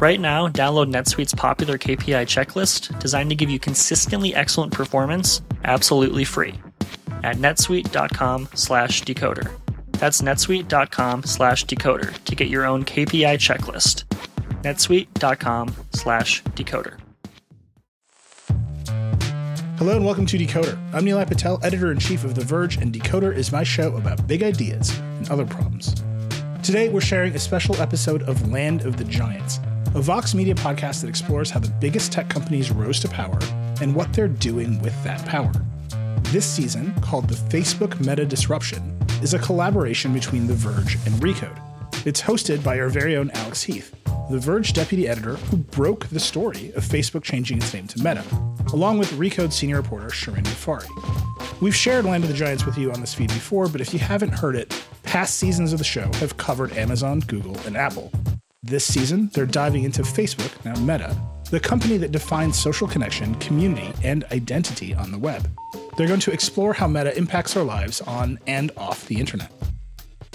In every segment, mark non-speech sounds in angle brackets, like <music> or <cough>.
Right now, download NetSuite's popular KPI checklist designed to give you consistently excellent performance absolutely free at netsuite.com slash decoder. That's netsuite.com slash decoder to get your own KPI checklist. netsuite.com slash decoder. Hello and welcome to Decoder. I'm Nilay Patel, editor in chief of The Verge, and Decoder is my show about big ideas and other problems. Today, we're sharing a special episode of Land of the Giants, a Vox Media podcast that explores how the biggest tech companies rose to power and what they're doing with that power. This season, called The Facebook Meta Disruption, is a collaboration between The Verge and Recode. It's hosted by our very own Alex Heath, The Verge deputy editor who broke the story of Facebook changing its name to Meta, along with Recode senior reporter Shirin Ghaffary. We've shared Land of the Giants with you on this feed before, but if you haven't heard it, past seasons of the show have covered Amazon, Google, and Apple. This season, they're diving into Facebook, now Meta, the company that defines social connection, community, and identity on the web. They're going to explore how Meta impacts our lives on and off the internet.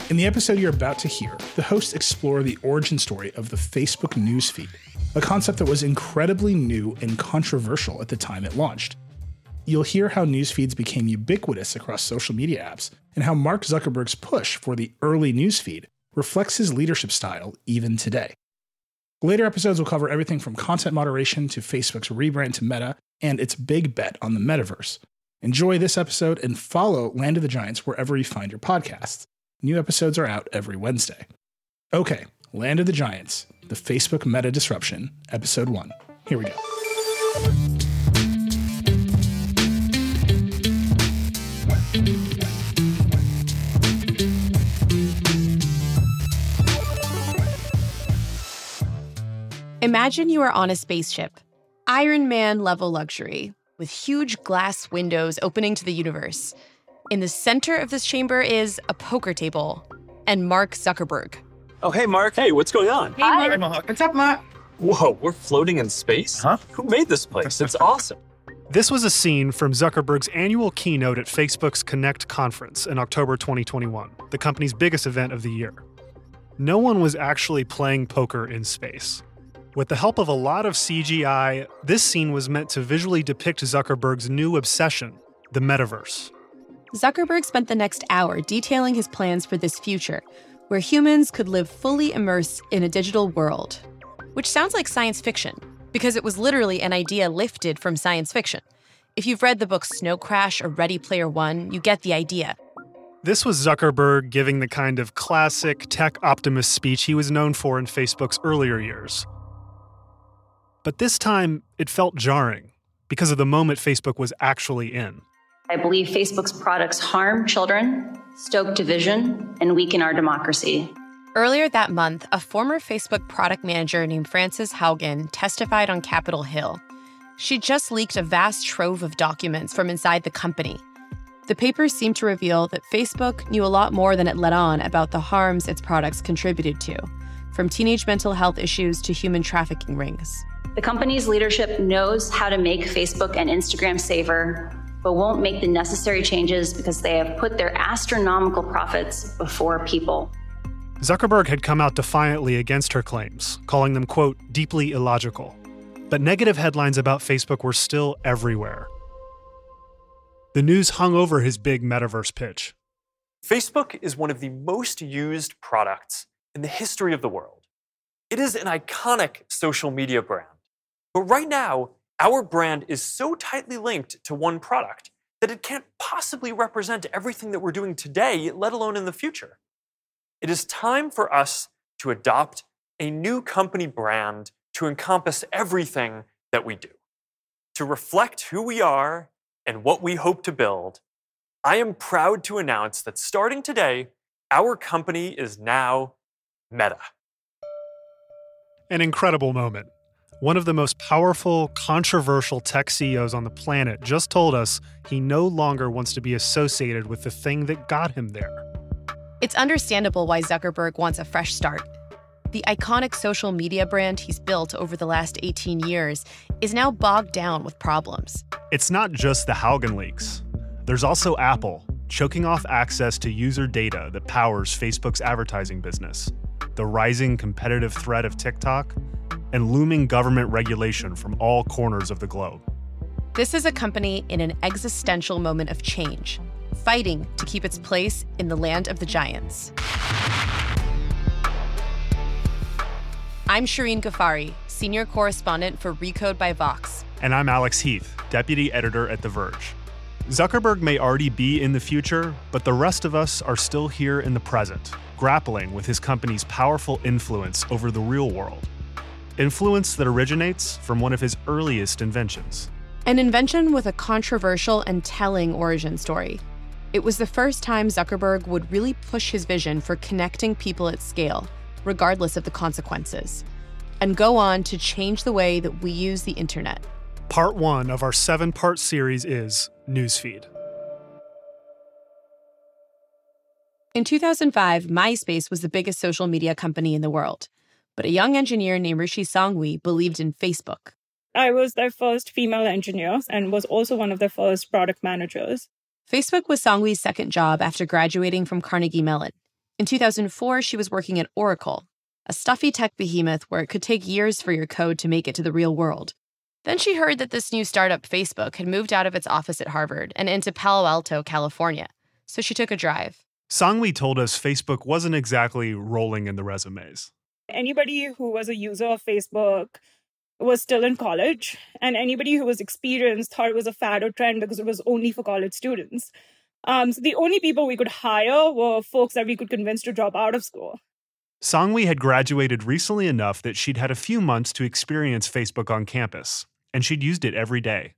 In the episode you're about to hear, the hosts explore the origin story of the Facebook newsfeed, a concept that was incredibly new and controversial at the time it launched. You'll hear how newsfeeds became ubiquitous across social media apps, and how Mark Zuckerberg's push for the early newsfeed reflects his leadership style even today. Later episodes will cover everything from content moderation to Facebook's rebrand to Meta and its big bet on the metaverse. Enjoy this episode and follow Land of the Giants wherever you find your podcasts. New episodes are out every Wednesday. Okay, Land of the Giants, the Facebook meta disruption, episode one. Here we go. Imagine you are on a spaceship, Iron Man level luxury, with huge glass windows opening to the universe. In the center of this chamber is a poker table and Mark Zuckerberg. Oh, hey, Mark. Hey, what's going on? Hey, Mark. What's up, Mark? Whoa, we're floating in space? Huh? Who made this place? It's <laughs> awesome. This was a scene from Zuckerberg's annual keynote at Facebook's Connect conference in October 2021, the company's biggest event of the year. No one was actually playing poker in space. With the help of a lot of CGI, this scene was meant to visually depict Zuckerberg's new obsession, the metaverse. Zuckerberg spent the next hour detailing his plans for this future, where humans could live fully immersed in a digital world. Which sounds like science fiction, because it was literally an idea lifted from science fiction. If you've read the books Snow Crash or Ready Player One, you get the idea. This was Zuckerberg giving the kind of classic tech optimist speech he was known for in Facebook's earlier years. But this time, it felt jarring because of the moment Facebook was actually in. I believe Facebook's products harm children, stoke division, and weaken our democracy. Earlier that month, a former Facebook product manager named Frances Haugen testified on Capitol Hill. She just leaked a vast trove of documents from inside the company. The papers seemed to reveal that Facebook knew a lot more than it let on about the harms its products contributed to, from teenage mental health issues to human trafficking rings. The company's leadership knows how to make Facebook and Instagram safer, but won't make the necessary changes because they have put their astronomical profits before people. Zuckerberg had come out defiantly against her claims, calling them, quote, deeply illogical. But negative headlines about Facebook were still everywhere. The news hung over his big metaverse pitch. Facebook is one of the most used products in the history of the world. It is an iconic social media brand. But right now, our brand is so tightly linked to one product that it can't possibly represent everything that we're doing today, let alone in the future. It is time for us to adopt a new company brand to encompass everything that we do. To reflect who we are and what we hope to build, I am proud to announce that starting today, our company is now Meta. An incredible moment. one of the most powerful, controversial tech CEOs on the planet, just told us he no longer wants to be associated with the thing that got him there. It's understandable why Zuckerberg wants a fresh start. The iconic social media brand he's built over the last 18 years is now bogged down with problems. It's not just the Haugen leaks. There's also Apple choking off access to user data that powers Facebook's advertising business, the rising competitive threat of TikTok, and looming government regulation from all corners of the globe. This is a company in an existential moment of change, fighting to keep its place in the land of the giants. I'm Shirin Ghaffary, senior correspondent for Recode by Vox. And I'm Alex Heath, deputy editor at The Verge. Zuckerberg may already be in the future, but the rest of us are still here in the present, grappling with his company's powerful influence over the real world influence that originates from one of his earliest inventions. An invention with a controversial and telling origin story. It was the first time Zuckerberg would really push his vision for connecting people at scale, regardless of the consequences, and go on to change the way that we use the internet. Part one of our seven part series is Newsfeed. In 2005, MySpace was the biggest social media company in the world but a young engineer named Ruchi Sanghvi believed in Facebook. I was their first female engineer and was also one of their first product managers. Facebook was Sanghvi's second job after graduating from Carnegie Mellon. In 2004, she was working at Oracle, a stuffy tech behemoth where it could take years for your code to make it to the real world. Then she heard that this new startup, Facebook, had moved out of its office at Harvard and into Palo Alto, California. So she took a drive. Sanghvi told us Facebook wasn't exactly rolling in the resumes anybody who was a user of Facebook was still in college, and anybody who was experienced thought it was a fad or trend because it was only for college students. Um, so the only people we could hire were folks that we could convince to drop out of school. Sanghvi had graduated recently enough that she'd had a few months to experience Facebook on campus, and she'd used it every day.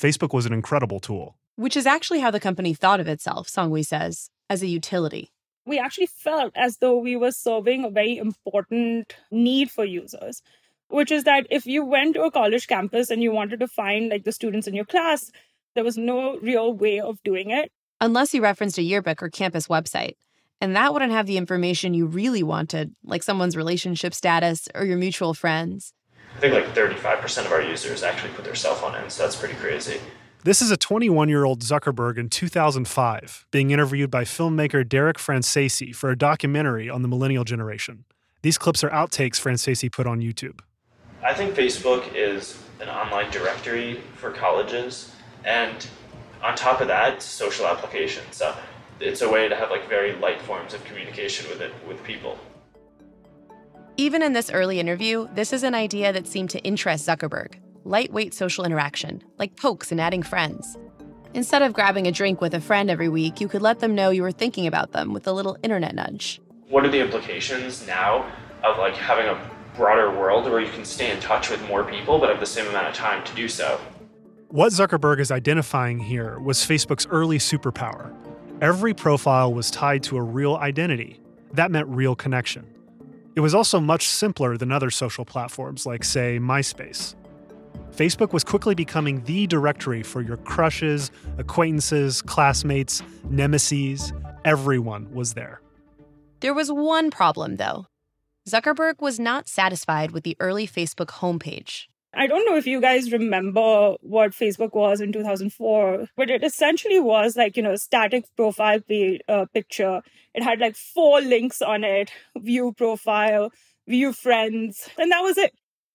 Facebook was an incredible tool. Which is actually how the company thought of itself, Sanghvi says, as a utility? We actually felt as though we were serving a very important need for users which is that if you went to a college campus and you wanted to find like the students in your class there was no real way of doing it. Unless you referenced a yearbook or campus website. And that wouldn't have the information you really wanted like someone's relationship status or your mutual friends. I think like 35% of our users actually put their cell phone in so that's pretty crazy this is a 21 year old Zuckerberg in 2005 being interviewed by filmmaker Derek Franzese for a documentary on the millennial generation. These clips are outtakes Franzese put on YouTube. I think Facebook is an online directory for colleges, and on top of that, social application. So it's a way to have like very light forms of communication with it with people. Even in this early interview, this is an idea that seemed to interest Zuckerberg lightweight social interaction, like pokes and adding friends. Instead of grabbing a drink with a friend every week, you could let them know you were thinking about them with a little internet nudge. What are the implications now of like having a broader world where you can stay in touch with more people but have the same amount of time to do so? What Zuckerberg is identifying here was Facebook's early superpower. Every profile was tied to a real identity. That meant real connection. It was also much simpler than other social platforms like, say, MySpace. Facebook was quickly becoming the directory for your crushes, acquaintances, classmates, nemesis. Everyone was there. There was one problem, though. Zuckerberg was not satisfied with the early Facebook homepage. I don't know if you guys remember what Facebook was in 2004, but it essentially was like, you know, a static profile page, uh, picture. It had like four links on it view profile, view friends, and that was it.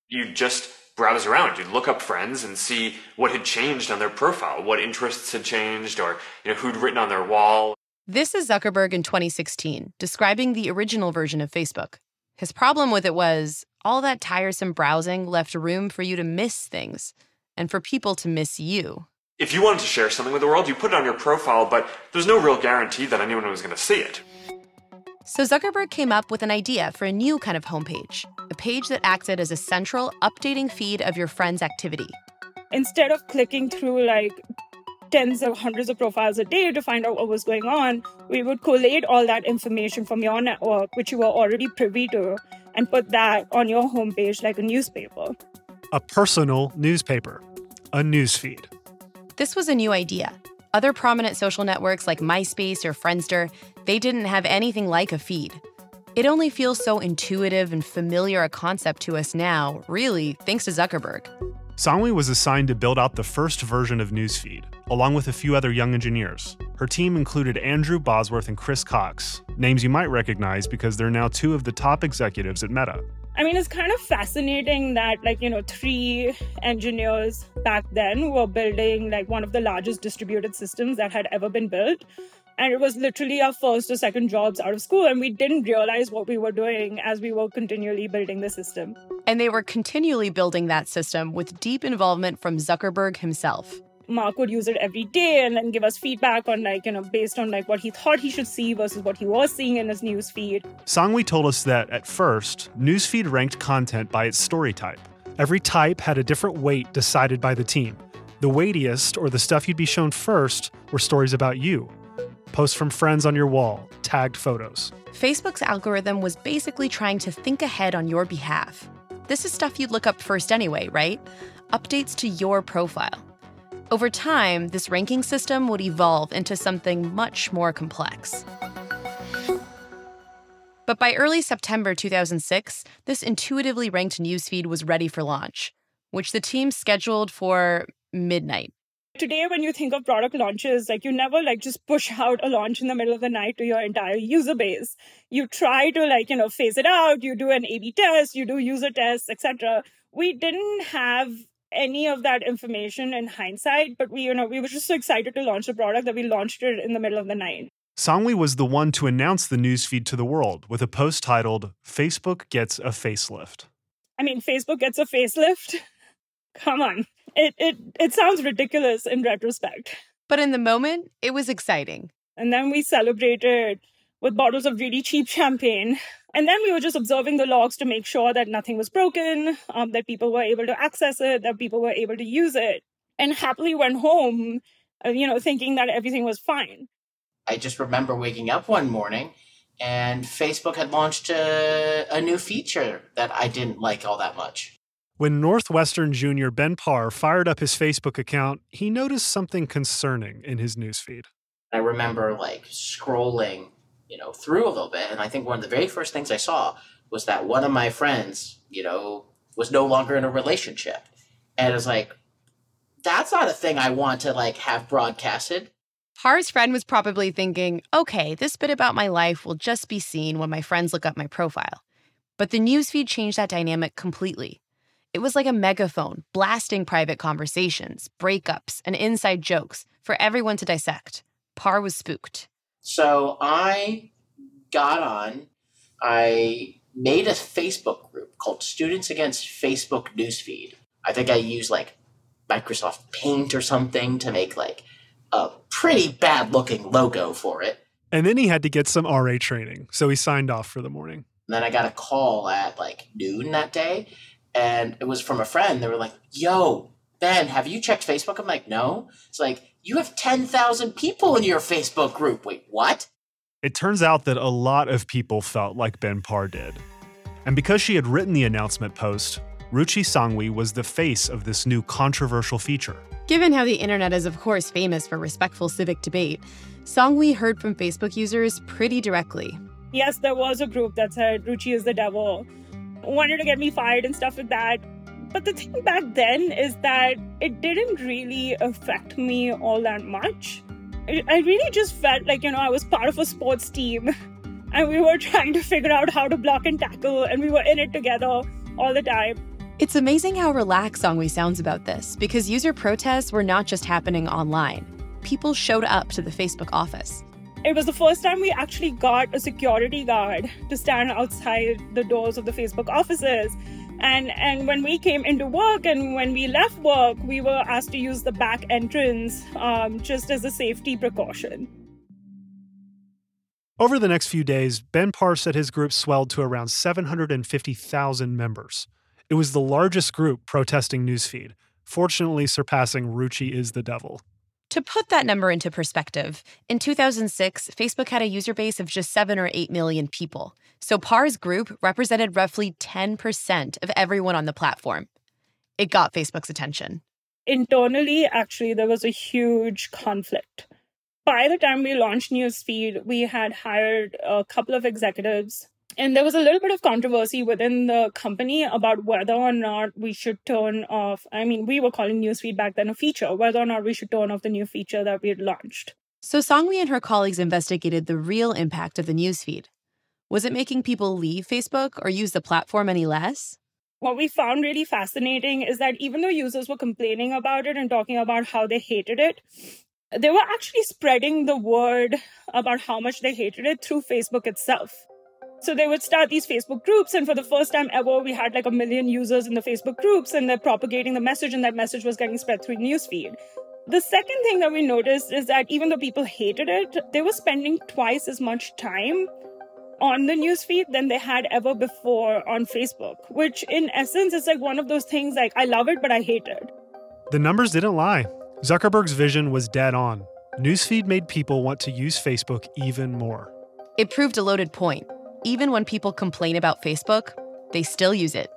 You just browse around. You'd look up friends and see what had changed on their profile, what interests had changed, or you know who'd written on their wall. This is Zuckerberg in 2016, describing the original version of Facebook. His problem with it was all that tiresome browsing left room for you to miss things and for people to miss you. If you wanted to share something with the world, you put it on your profile, but there's no real guarantee that anyone was going to see it. So Zuckerberg came up with an idea for a new kind of homepage, a page that acted as a central, updating feed of your friend's activity. Instead of clicking through like tens or hundreds of profiles a day to find out what was going on, we would collate all that information from your network, which you were already privy to, and put that on your homepage like a newspaper. a personal newspaper, a newsfeed. This was a new idea. Other prominent social networks like MySpace or Friendster, they didn't have anything like a feed. It only feels so intuitive and familiar a concept to us now, really, thanks to Zuckerberg. Sanghvi was assigned to build out the first version of Newsfeed, along with a few other young engineers. Her team included Andrew Bosworth and Chris Cox, names you might recognize because they're now two of the top executives at Meta. I mean, it's kind of fascinating that, like, you know, three engineers back then were building like one of the largest distributed systems that had ever been built. And it was literally our first or second jobs out of school. And we didn't realize what we were doing as we were continually building the system. And they were continually building that system with deep involvement from Zuckerberg himself. Mark would use it every day and then give us feedback on like, you know, based on like what he thought he should see versus what he was seeing in his news feed. Sanghvi told us that at first, Newsfeed ranked content by its story type. Every type had a different weight decided by the team. The weightiest, or the stuff you'd be shown first, were stories about you. Posts from friends on your wall, tagged photos. Facebook's algorithm was basically trying to think ahead on your behalf. This is stuff you'd look up first anyway, right? Updates to your profile. Over time, this ranking system would evolve into something much more complex. But by early September 2006, this intuitively ranked newsfeed was ready for launch, which the team scheduled for midnight. Today, when you think of product launches, like you never like just push out a launch in the middle of the night to your entire user base. You try to like, you know, phase it out, you do an A-B test, you do user tests, etc. We didn't have any of that information in hindsight, but we, you know, we were just so excited to launch the product that we launched it in the middle of the night. Sanghvi was the one to announce the newsfeed to the world with a post titled Facebook Gets a Facelift. I mean, Facebook gets a facelift. <laughs> Come on. It it it sounds ridiculous in retrospect. But in the moment, it was exciting. And then we celebrated with bottles of really cheap champagne. And then we were just observing the logs to make sure that nothing was broken, um, that people were able to access it, that people were able to use it, and happily went home, uh, you know, thinking that everything was fine. I just remember waking up one morning and Facebook had launched a, a new feature that I didn't like all that much. When Northwestern junior Ben Parr fired up his Facebook account, he noticed something concerning in his newsfeed. I remember like scrolling, you know, through a little bit, and I think one of the very first things I saw was that one of my friends, you know, was no longer in a relationship. And it was like, that's not a thing I want to like have broadcasted. Parr's friend was probably thinking, okay, this bit about my life will just be seen when my friends look up my profile. But the newsfeed changed that dynamic completely. It was like a megaphone blasting private conversations, breakups, and inside jokes for everyone to dissect. Parr was spooked. So I got on, I made a Facebook group called Students Against Facebook Newsfeed. I think I used like Microsoft Paint or something to make like a pretty bad looking logo for it. And then he had to get some RA training, so he signed off for the morning. And then I got a call at like noon that day, and it was from a friend. They were like, Yo, Ben, have you checked Facebook? I'm like, No. It's like, You have 10,000 people in your Facebook group. Wait, what? It turns out that a lot of people felt like Ben Parr did. And because she had written the announcement post, Ruchi Sanghvi was the face of this new controversial feature. Given how the internet is, of course, famous for respectful civic debate, Sanghvi heard from Facebook users pretty directly. Yes, there was a group that said Ruchi is the devil, wanted to get me fired and stuff like that. But the thing back then is that it didn't really affect me all that much. I really just felt like, you know, I was part of a sports team <laughs> and we were trying to figure out how to block and tackle and we were in it together all the time. It's amazing how relaxed Sanghvi sounds about this because user protests were not just happening online. People showed up to the Facebook office. It was the first time we actually got a security guard to stand outside the doors of the Facebook offices. And, and when we came into work and when we left work, we were asked to use the back entrance um, just as a safety precaution. Over the next few days, Ben Parr said his group swelled to around 750,000 members. It was the largest group protesting Newsfeed, fortunately surpassing Ruchi is the devil. To put that number into perspective, in 2006, Facebook had a user base of just 7 or 8 million people. So Parr's group represented roughly 10% of everyone on the platform. it got Facebook's attention. Internally, actually, there was a huge conflict. By the time we launched Newsfeed, we had hired a couple of executives and there was a little bit of controversy within the company about whether or not we should turn off. I mean, we were calling Newsfeed back then a feature, whether or not we should turn off the new feature that we had launched. So Sanghvi and her colleagues investigated the real impact of the newsfeed. Was it making people leave Facebook or use the platform any less? What we found really fascinating is that even though users were complaining about it and talking about how they hated it, they were actually spreading the word about how much they hated it through Facebook itself. So they would start these Facebook groups, and for the first time ever, we had like a million users in the Facebook groups, and they're propagating the message, and that message was getting spread through newsfeed. The second thing that we noticed is that even though people hated it, they were spending twice as much time on the newsfeed than they had ever before on Facebook, which in essence is like one of those things like I love it, but I hate it. The numbers didn't lie. Zuckerberg's vision was dead on. Newsfeed made people want to use Facebook even more. It proved a loaded point even when people complain about Facebook, they still use it.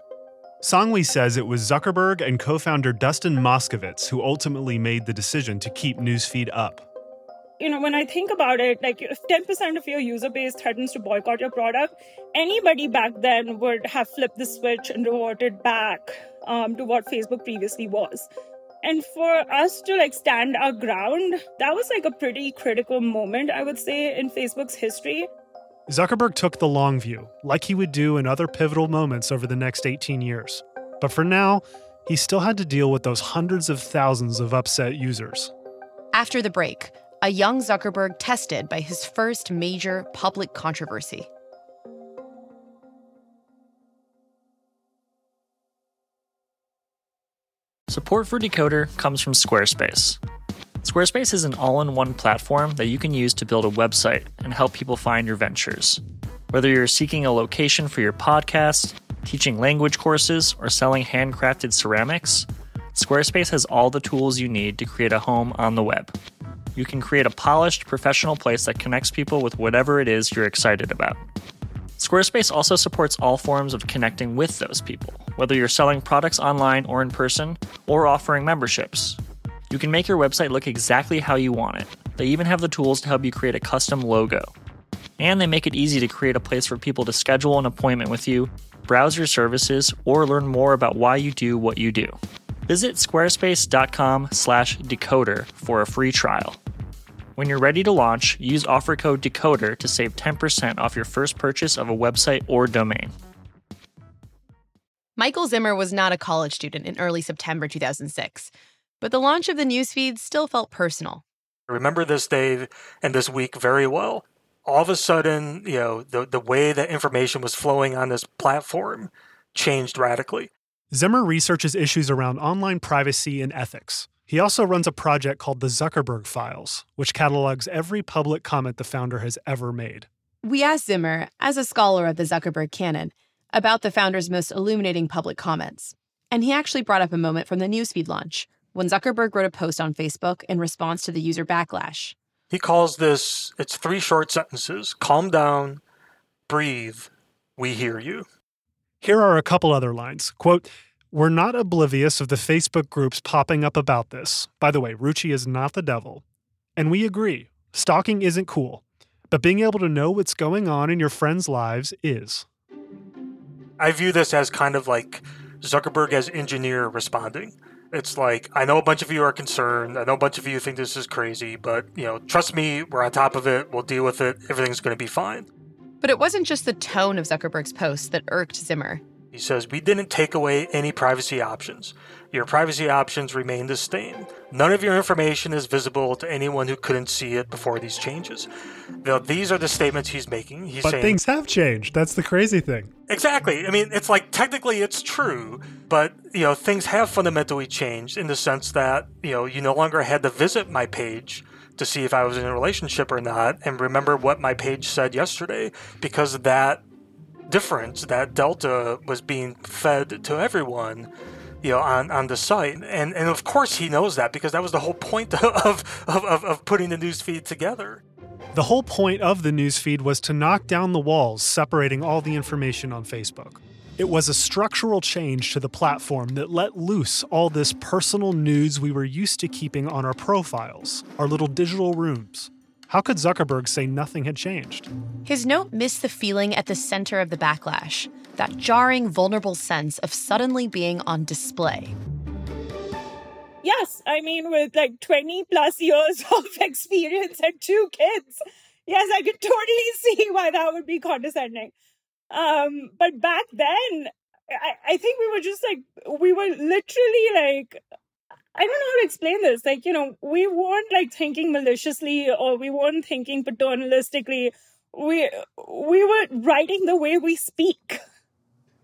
Sanghvi says it was Zuckerberg and co founder Dustin Moskovitz who ultimately made the decision to keep Newsfeed up. You know, when I think about it, like if 10% of your user base threatens to boycott your product, anybody back then would have flipped the switch and reverted back um, to what Facebook previously was. And for us to like stand our ground, that was like a pretty critical moment, I would say, in Facebook's history. Zuckerberg took the long view, like he would do in other pivotal moments over the next 18 years. But for now, he still had to deal with those hundreds of thousands of upset users. After the break, a young Zuckerberg tested by his first major public controversy. Support for Decoder comes from Squarespace. Squarespace is an all in one platform that you can use to build a website and help people find your ventures. Whether you're seeking a location for your podcast, teaching language courses, or selling handcrafted ceramics, Squarespace has all the tools you need to create a home on the web. You can create a polished, professional place that connects people with whatever it is you're excited about. Squarespace also supports all forms of connecting with those people, whether you're selling products online or in person, or offering memberships, you can make your website look exactly how you want it. They even have the tools to help you create a custom logo. And they make it easy to create a place for people to schedule an appointment with you, browse your services, or learn more about why you do what you do. Visit squarespace.com/decoder for a free trial. When you're ready to launch, use offer code DECODER to save 10% off your first purchase of a website or domain. Michael Zimmer was not a college student in early September 2006. But the launch of the newsfeed still felt personal. I remember this day and this week very well. All of a sudden, you know, the, the way that information was flowing on this platform changed radically. Zimmer researches issues around online privacy and ethics. He also runs a project called the Zuckerberg Files, which catalogs every public comment the founder has ever made. We asked Zimmer, as a scholar of the Zuckerberg canon, about the founder's most illuminating public comments. And he actually brought up a moment from the newsfeed launch when Zuckerberg wrote a post on Facebook in response to the user backlash. He calls this, it's three short sentences calm down, breathe, we hear you. Here are a couple other lines. Quote, we're not oblivious of the Facebook groups popping up about this. By the way, Ruchi is not the devil. And we agree, stalking isn't cool, but being able to know what's going on in your friends' lives is. I view this as kind of like Zuckerberg as engineer responding. It's like I know a bunch of you are concerned. I know a bunch of you think this is crazy, but you know, trust me, we're on top of it. We'll deal with it. Everything's going to be fine. But it wasn't just the tone of Zuckerberg's post that irked Zimmer. He says, We didn't take away any privacy options. Your privacy options remain the same. None of your information is visible to anyone who couldn't see it before these changes. Now, these are the statements he's making. He's but saying, things have changed. That's the crazy thing. Exactly. I mean, it's like technically it's true, but you know, things have fundamentally changed in the sense that, you know, you no longer had to visit my page to see if I was in a relationship or not and remember what my page said yesterday because that difference, that delta was being fed to everyone you know, on, on the site. And and of course he knows that because that was the whole point <laughs> of, of, of, of putting the newsfeed together. The whole point of the newsfeed was to knock down the walls separating all the information on Facebook. It was a structural change to the platform that let loose all this personal news we were used to keeping on our profiles, our little digital rooms. How could Zuckerberg say nothing had changed? His note missed the feeling at the center of the backlash that jarring, vulnerable sense of suddenly being on display. Yes, I mean, with like 20 plus years <laughs> of experience and two kids, yes, I could totally <laughs> see why that would be condescending. Um, but back then, I, I think we were just like, we were literally like, I don't know how to explain this. Like, you know, we weren't like thinking maliciously or we weren't thinking paternalistically. We we were writing the way we speak.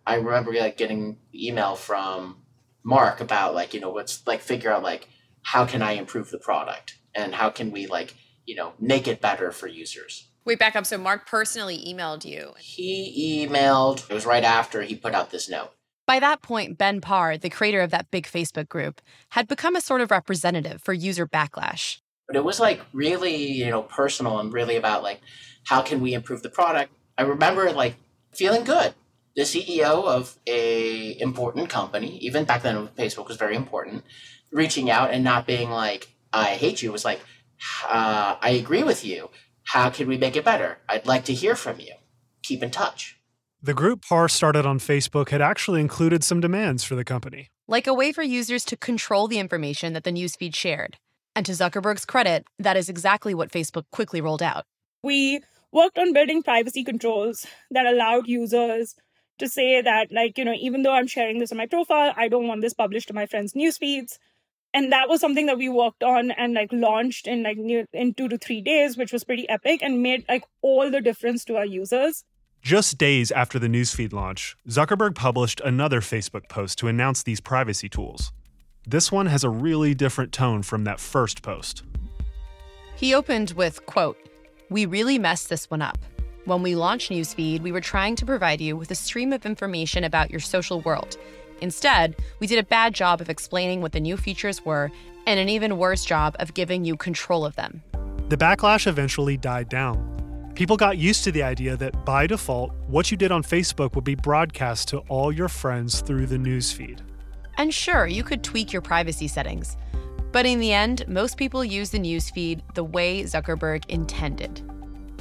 I remember like getting email from Mark about like, you know, let's like figure out like how can I improve the product and how can we like, you know, make it better for users. Wait, back up. So Mark personally emailed you. He emailed, it was right after he put out this note. By that point, Ben Parr, the creator of that big Facebook group, had become a sort of representative for user backlash. But it was like really, you know, personal and really about like how can we improve the product. I remember like feeling good. The CEO of a important company, even back then Facebook was very important, reaching out and not being like, I hate you, it was like, uh, I agree with you. How can we make it better? I'd like to hear from you. Keep in touch. The group Parr started on Facebook had actually included some demands for the company. Like a way for users to control the information that the newsfeed shared. And to Zuckerberg's credit, that is exactly what Facebook quickly rolled out. We worked on building privacy controls that allowed users to say that, like, you know, even though I'm sharing this on my profile, I don't want this published to my friends' news feeds. And that was something that we worked on and like launched in like in two to three days, which was pretty epic and made like all the difference to our users. Just days after the newsfeed launch, Zuckerberg published another Facebook post to announce these privacy tools. This one has a really different tone from that first post. He opened with, quote, "We really messed this one up. When we launched Newsfeed, we were trying to provide you with a stream of information about your social world. Instead, we did a bad job of explaining what the new features were and an even worse job of giving you control of them." The backlash eventually died down. People got used to the idea that by default, what you did on Facebook would be broadcast to all your friends through the newsfeed. And sure, you could tweak your privacy settings. But in the end, most people use the newsfeed the way Zuckerberg intended.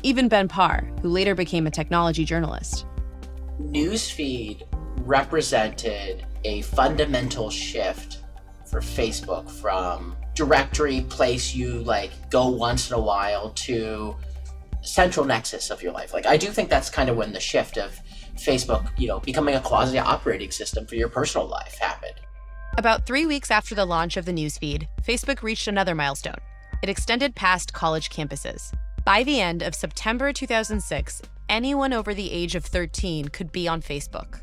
Even Ben Parr, who later became a technology journalist. Newsfeed represented a fundamental shift for Facebook from directory place you like go once in a while to central nexus of your life. Like I do think that's kind of when the shift of Facebook, you know, becoming a quasi operating system for your personal life happened. About three weeks after the launch of the newsfeed, Facebook reached another milestone. It extended past college campuses. By the end of September 2006, anyone over the age of 13 could be on Facebook.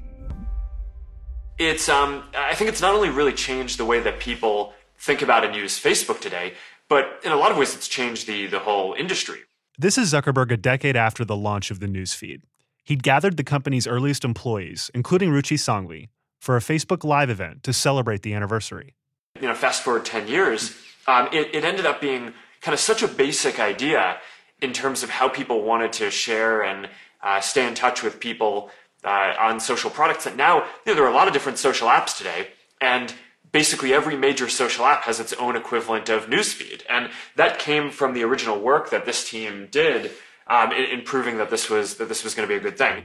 It's um I think it's not only really changed the way that people think about and use Facebook today, but in a lot of ways it's changed the the whole industry. This is Zuckerberg a decade after the launch of the newsfeed. He'd gathered the company's earliest employees, including Ruchi Sanghvi, for a Facebook Live event to celebrate the anniversary. You know, fast forward 10 years, um, it, it ended up being kind of such a basic idea in terms of how people wanted to share and uh, stay in touch with people uh, on social products that now, you know, there are a lot of different social apps today. And basically every major social app has its own equivalent of newsfeed. And that came from the original work that this team did um, in, in proving that this was that this was going to be a good thing.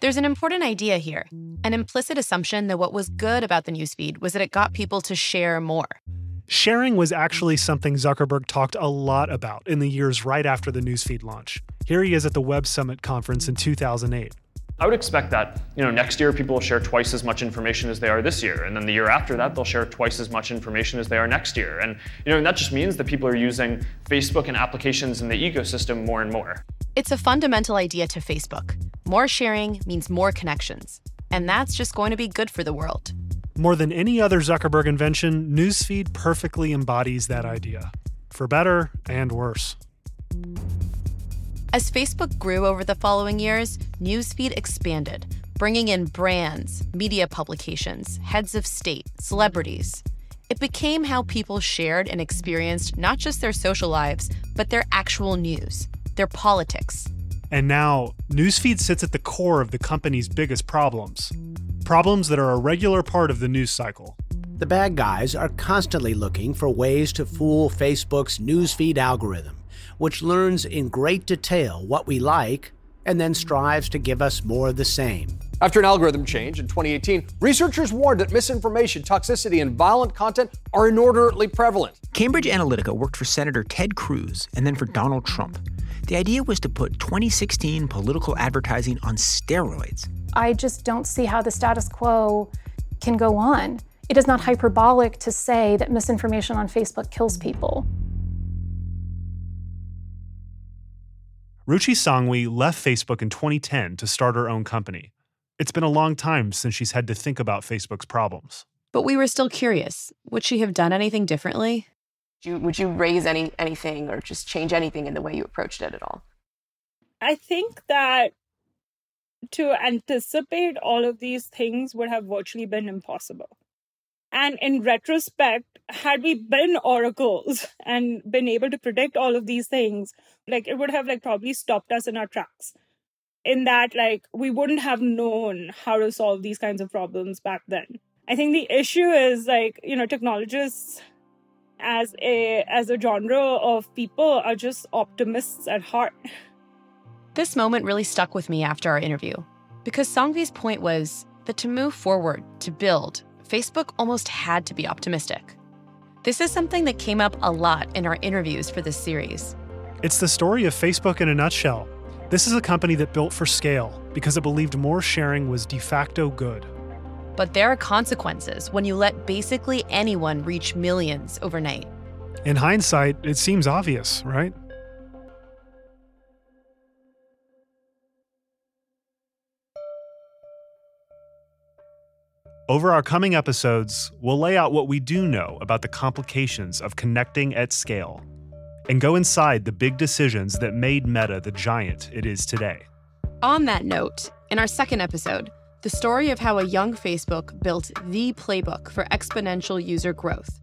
There's an important idea here an implicit assumption that what was good about the newsfeed was that it got people to share more. Sharing was actually something Zuckerberg talked a lot about in the years right after the newsfeed launch. Here he is at the Web Summit conference in 2008. I would expect that, you know, next year people will share twice as much information as they are this year, and then the year after that they'll share twice as much information as they are next year. And you know, and that just means that people are using Facebook and applications in the ecosystem more and more. It's a fundamental idea to Facebook. More sharing means more connections, and that's just going to be good for the world. More than any other Zuckerberg invention, Newsfeed perfectly embodies that idea, for better and worse. As Facebook grew over the following years, Newsfeed expanded, bringing in brands, media publications, heads of state, celebrities. It became how people shared and experienced not just their social lives, but their actual news, their politics. And now, Newsfeed sits at the core of the company's biggest problems problems that are a regular part of the news cycle. The bad guys are constantly looking for ways to fool Facebook's newsfeed algorithm, which learns in great detail what we like and then strives to give us more of the same. After an algorithm change in 2018, researchers warned that misinformation, toxicity, and violent content are inordinately prevalent. Cambridge Analytica worked for Senator Ted Cruz and then for Donald Trump. The idea was to put 2016 political advertising on steroids. I just don't see how the status quo can go on. It is not hyperbolic to say that misinformation on Facebook kills people. Ruchi Sanghvi left Facebook in 2010 to start her own company. It's been a long time since she's had to think about Facebook's problems. But we were still curious. Would she have done anything differently? Would you, would you raise any anything or just change anything in the way you approached it at all? I think that to anticipate all of these things would have virtually been impossible. And in retrospect, had we been oracles <laughs> and been able to predict all of these things, like it would have like probably stopped us in our tracks. In that, like we wouldn't have known how to solve these kinds of problems back then. I think the issue is like, you know, technologists as a as a genre of people are just optimists at heart. This moment really stuck with me after our interview because Sanghvi's point was that to move forward, to build, Facebook almost had to be optimistic. This is something that came up a lot in our interviews for this series. It's the story of Facebook in a nutshell. This is a company that built for scale because it believed more sharing was de facto good. But there are consequences when you let basically anyone reach millions overnight. In hindsight, it seems obvious, right? Over our coming episodes, we'll lay out what we do know about the complications of connecting at scale and go inside the big decisions that made Meta the giant it is today. On that note, in our second episode, the story of how a young Facebook built the playbook for exponential user growth.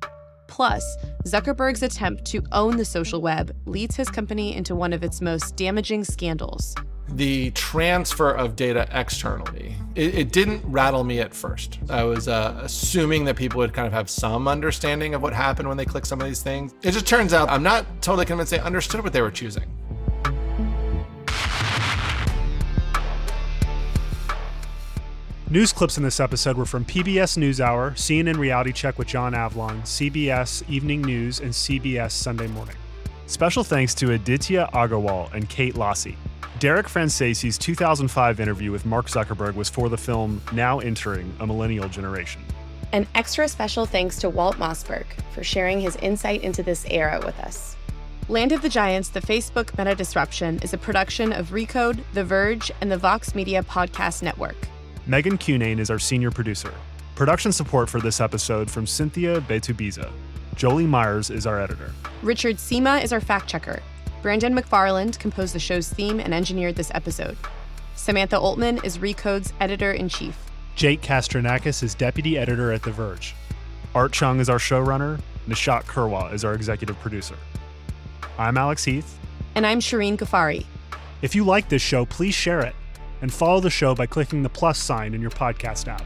Plus, Zuckerberg's attempt to own the social web leads his company into one of its most damaging scandals the transfer of data externally. It, it, didn't rattle me at first. I was uh, assuming that people would kind of have some understanding of what happened when they click some of these things. It just turns out I'm not totally convinced they understood what they were choosing. News clips in this episode were from PBS NewsHour, CNN Reality Check with John Avlon, CBS Evening News, and CBS Sunday Morning. Special thanks to Aditya Agarwal and Kate Losse. Derek Franzese's 2005 interview with Mark Zuckerberg was for the film Now Entering a Millennial Generation. An extra special thanks to Walt Mossberg for sharing his insight into this era with us. Land of the Giants, the Facebook Meta Disruption, is a production of Recode, The Verge, and the Vox Media Podcast Network. Megan Cunnane is our senior producer. Production support for this episode from Cynthia Betubiza. Jolie Myers is our editor. Richard Sima is our fact checker. Brandon McFarland composed the show's theme and engineered this episode. Samantha Oltman is Recode's editor in chief. Jake Kastrenakes is deputy editor at The Verge. Art Chung is our showrunner. Nishat Kurwa is our executive producer. I'm Alex Heath. And I'm Shirin Ghaffary. If you like this show, please share it and follow the show by clicking the plus sign in your podcast app.